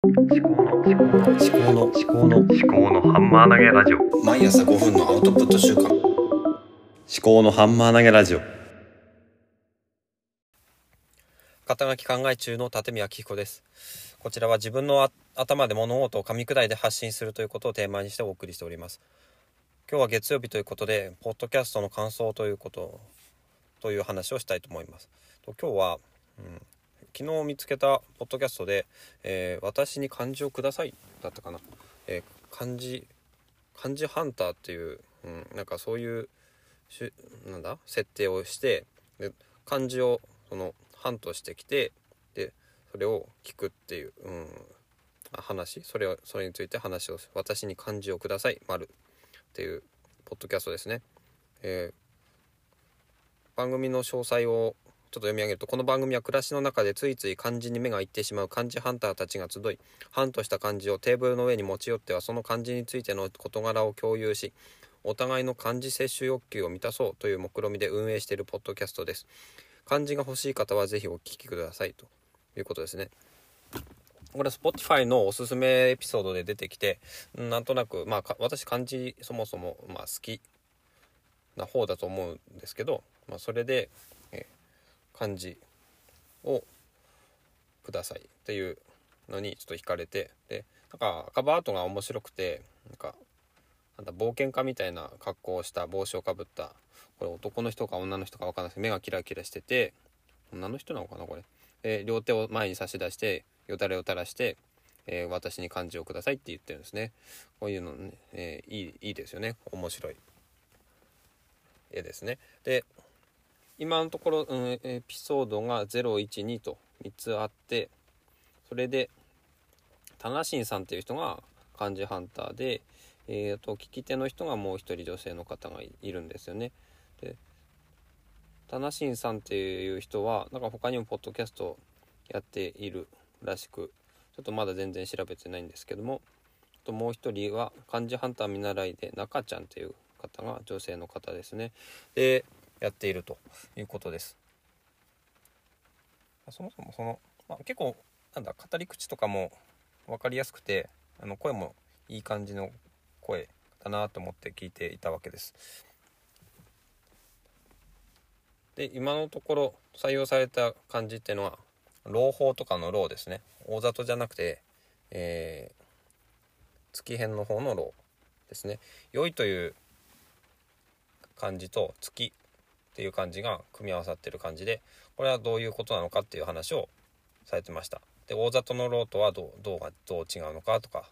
思考の思考の思考の思考の思考のハンマー投げラジオ。毎朝5分のアウトプット週間。思考のハンマー投げラジオ。肩書き考え中の立見明彦です。こちらは自分のあ頭で物事を噛み砕いて発信するということをテーマにしてお送りしております。今日は月曜日ということでポッドキャストの感想ということという話をしたいと思います。と今日は、うん、昨日見つけたポッドキャストで、えー私に漢字をください」だったかな、えー漢字漢字ハンターっていう、うん、なんかそういうしなんだ？設定をしてで漢字をそのハントしてきてでそれを聞くっていう、うん、話。それをそれについて話をす私に漢字をください」丸。っていうポッドキャストですね。えー番組の詳細をちょっと読み上げるとこの番組は暮らしの中でついつい漢字に目がいってしまう漢字ハンターたちが集いハントした漢字をテーブルの上に持ち寄ってはその漢字についての事柄を共有しお互いの漢字摂取欲求を満たそうという目論見みで運営しているポッドキャストです。漢字が欲しい方はぜひお聞きくださいと。いうことですね。これ Spotify のおすすめエピソードで出てきてなんとなくまあ私漢字そもそもまあ好きな方だと思うんですけど、まあ、それで、えー漢字をください。っていうのにちょっと惹かれて。でなんかカバーアートが面白くてなんかなんだ冒険家みたいな格好をした帽子をかぶったこれ男の人か女の人か分かんないですけど目がキラキラしてて女の人なのかなこれ。で両手を前に差し出してよだれを垂らして、えー私に漢字をくださいって言ってるんですね。こういうのね、えーいいいいですよね。面白い絵ですね。で今のところ、うん、エピソードが012と3つあってそれでタナシンさんっていう人が漢字ハンターで、えー、と聞き手の人がもう一人女性の方がいるんですよね。でタナシンさんっていう人はなんか他にもポッドキャストやっているらしくちょっとまだ全然調べてないんですけどもあともう一人は漢字ハンター見習いで中ちゃんっていう方が女性の方ですね。でやっているということです。そもそもその、まあ、結構なんだ語り口とかも分かりやすくてあの声もいい感じの声だなと思って聞いていたわけです。で今のところ採用された漢字っていうのは朗報とかの朗ですね大里じゃなくて、えー月編の方の朗ですね良いという漢字と月っていう漢字が組み合わさってる感じでこれはどういうことなのかっていう話をされてました。で大里のローとはどうどうがどう違うのかとかっ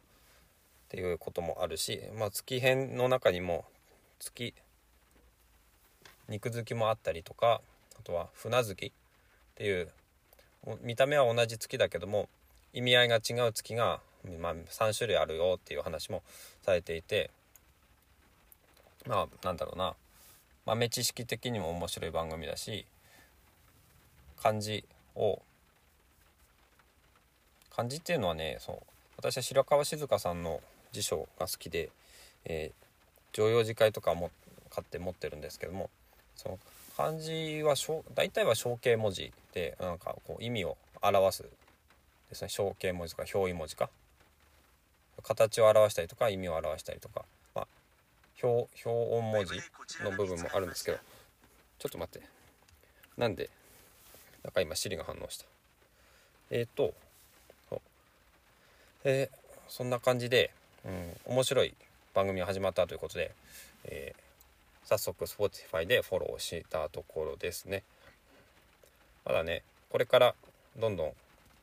ていうこともあるし、まあ、月編の中にも月肉付きもあったりとかあとは船月っていう見た目は同じ月だけども意味合いが違う月が、まあ、3種類あるよっていう話もされていてまあなんだろうな。豆知識的にも面白い番組だし漢字を漢字っていうのはねそう私は白川静香さんの辞書が好きで、えー常用字会とかも買って持ってるんですけどもその漢字は大体は象形文字でなんかこう意味を表すですね。象形文字とか表意文字か。形を表したりとか意味を表したりとか、表表音文字の部分もあるんですけど。ちょっと待って。なんでなんか今 Siri が反応した。えっ、ー、とそえーそんな感じで、うん、面白い番組が始まったということで、えー早速 Spotify でフォローしたところですね。まだねこれからどんどん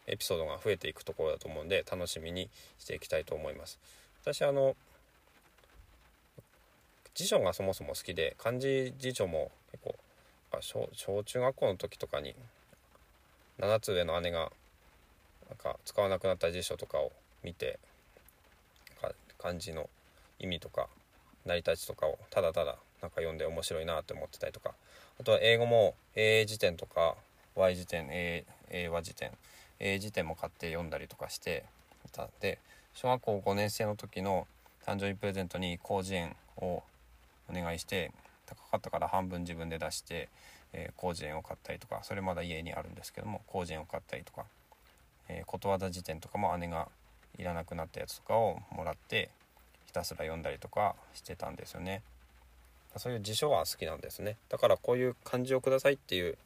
エピソードが増えていくところだと思うんで楽しみにしていきたいと思います。私あの辞書がそもそも好きで漢字辞書も結構あ小小中学校の時とかに7つ上の姉がなんか使わなくなった辞書とかを見て漢字の意味とか成り立ちとかをただただなんか読んで面白いなって思ってたりとかあとは英語も英辞典とか Y 辞典英英和辞典英辞典も買って読んだりとかしてたで小学校5年生の時の誕生日プレゼントに広辞苑をお願いして高かったから半分自分で出して、えー広辞苑を買ったりとかそれまだ家にあるんですけども広辞苑を買ったりとか、えーことわざ辞典とかも姉がいらなくなったやつとかをもらってひたすら読んだりとかしてたんですよね。そういう辞書は好きなんですね。だからこういう漢字をくださいっていう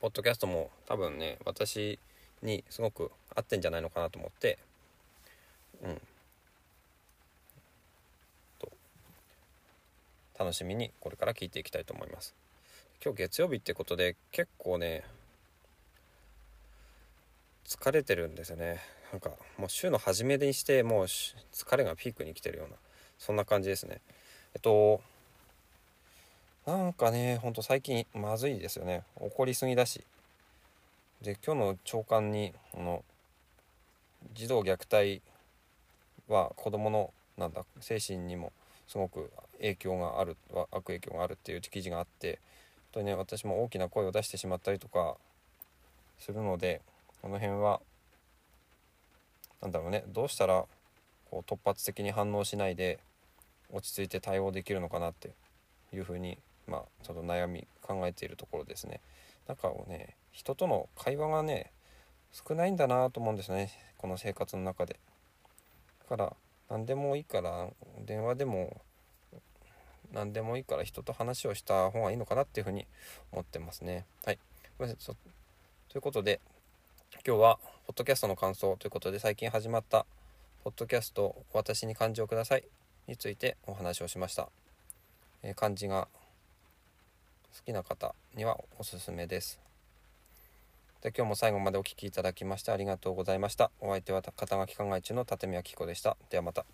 ポッドキャストも多分ね私にすごく合ってんじゃないのかなと思ってうん。楽しみにこれから聞いていきたいと思います。今日月曜日ってことで結構ね疲れてるんですよね。なんかもう週の初めにしてもう疲れがピークに来てるようなそんな感じですね。えっとなんかねほんと最近まずいですよね。怒りすぎだし。で今日の朝刊にあの児童虐待は子どものなんだ精神にもすごく影響がある悪影響があるっていう記事があって本当にね私も大きな声を出してしまったりとかするのでこの辺はなんだろうねどうしたらこう突発的に反応しないで落ち着いて対応できるのかなっていうふうにまあちょっと悩み考えているところですね。なんかね人との会話がね少ないんだなと思うんですねこの生活の中で。だから何でもいいから電話でも何でもいいから人と話をした方がいいのかなっていうふうに思ってますね。はい。ということで今日はポッドキャストの感想ということで最近始まったポッドキャスト「私に漢字をください」についてお話をしました。えー、漢字が好きな方にはおすすめです。で今日も最後までお聴きいただきましてありがとうございました。お相手は肩書き考え中の立宮紀子でした。ではまた。